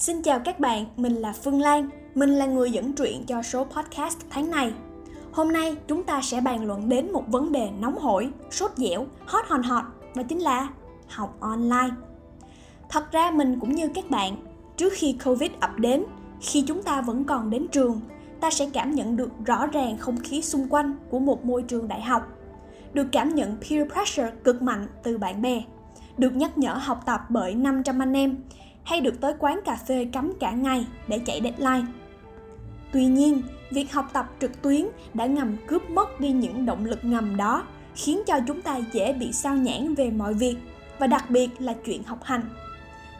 Xin chào các bạn, mình là Phương Lan, mình là người dẫn truyện cho số podcast tháng này. Hôm nay chúng ta sẽ bàn luận đến một vấn đề nóng hổi, sốt dẻo, hot hòn hot và chính là học online. Thật ra mình cũng như các bạn, trước khi Covid ập đến, khi chúng ta vẫn còn đến trường, ta sẽ cảm nhận được rõ ràng không khí xung quanh của một môi trường đại học. Được cảm nhận peer pressure cực mạnh từ bạn bè, được nhắc nhở học tập bởi 500 anh em, hay được tới quán cà phê cắm cả ngày để chạy deadline. Tuy nhiên, việc học tập trực tuyến đã ngầm cướp mất đi những động lực ngầm đó, khiến cho chúng ta dễ bị sao nhãn về mọi việc và đặc biệt là chuyện học hành.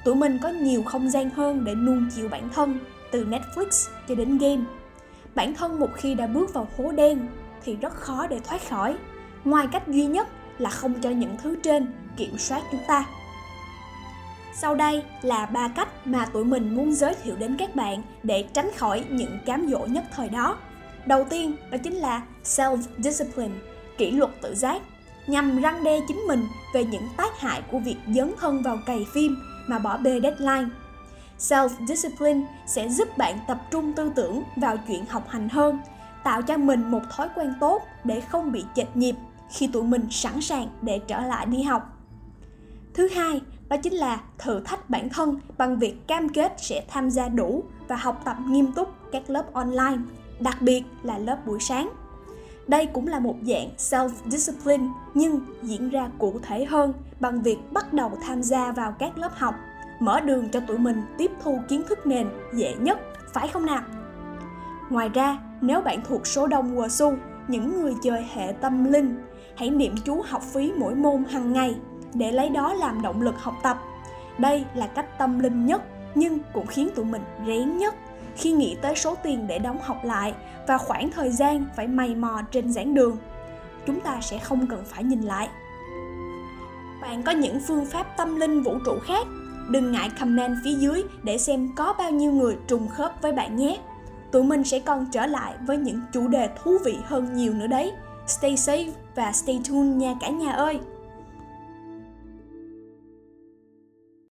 Tụi mình có nhiều không gian hơn để nuông chiều bản thân, từ Netflix cho đến game. Bản thân một khi đã bước vào hố đen thì rất khó để thoát khỏi. Ngoài cách duy nhất là không cho những thứ trên kiểm soát chúng ta. Sau đây là ba cách mà tụi mình muốn giới thiệu đến các bạn để tránh khỏi những cám dỗ nhất thời đó. Đầu tiên đó chính là self-discipline, kỷ luật tự giác, nhằm răng đe chính mình về những tác hại của việc dấn thân vào cày phim mà bỏ bê deadline. Self-discipline sẽ giúp bạn tập trung tư tưởng vào chuyện học hành hơn, tạo cho mình một thói quen tốt để không bị chệch nhịp khi tụi mình sẵn sàng để trở lại đi học. Thứ hai, đó chính là thử thách bản thân bằng việc cam kết sẽ tham gia đủ và học tập nghiêm túc các lớp online, đặc biệt là lớp buổi sáng. Đây cũng là một dạng self-discipline nhưng diễn ra cụ thể hơn bằng việc bắt đầu tham gia vào các lớp học, mở đường cho tụi mình tiếp thu kiến thức nền dễ nhất, phải không nào? Ngoài ra, nếu bạn thuộc số đông mùa những người chơi hệ tâm linh, hãy niệm chú học phí mỗi môn hàng ngày để lấy đó làm động lực học tập. Đây là cách tâm linh nhất nhưng cũng khiến tụi mình rén nhất khi nghĩ tới số tiền để đóng học lại và khoảng thời gian phải mày mò trên giảng đường. Chúng ta sẽ không cần phải nhìn lại. Bạn có những phương pháp tâm linh vũ trụ khác, đừng ngại comment phía dưới để xem có bao nhiêu người trùng khớp với bạn nhé. Tụi mình sẽ còn trở lại với những chủ đề thú vị hơn nhiều nữa đấy. Stay safe và stay tuned nha cả nhà ơi!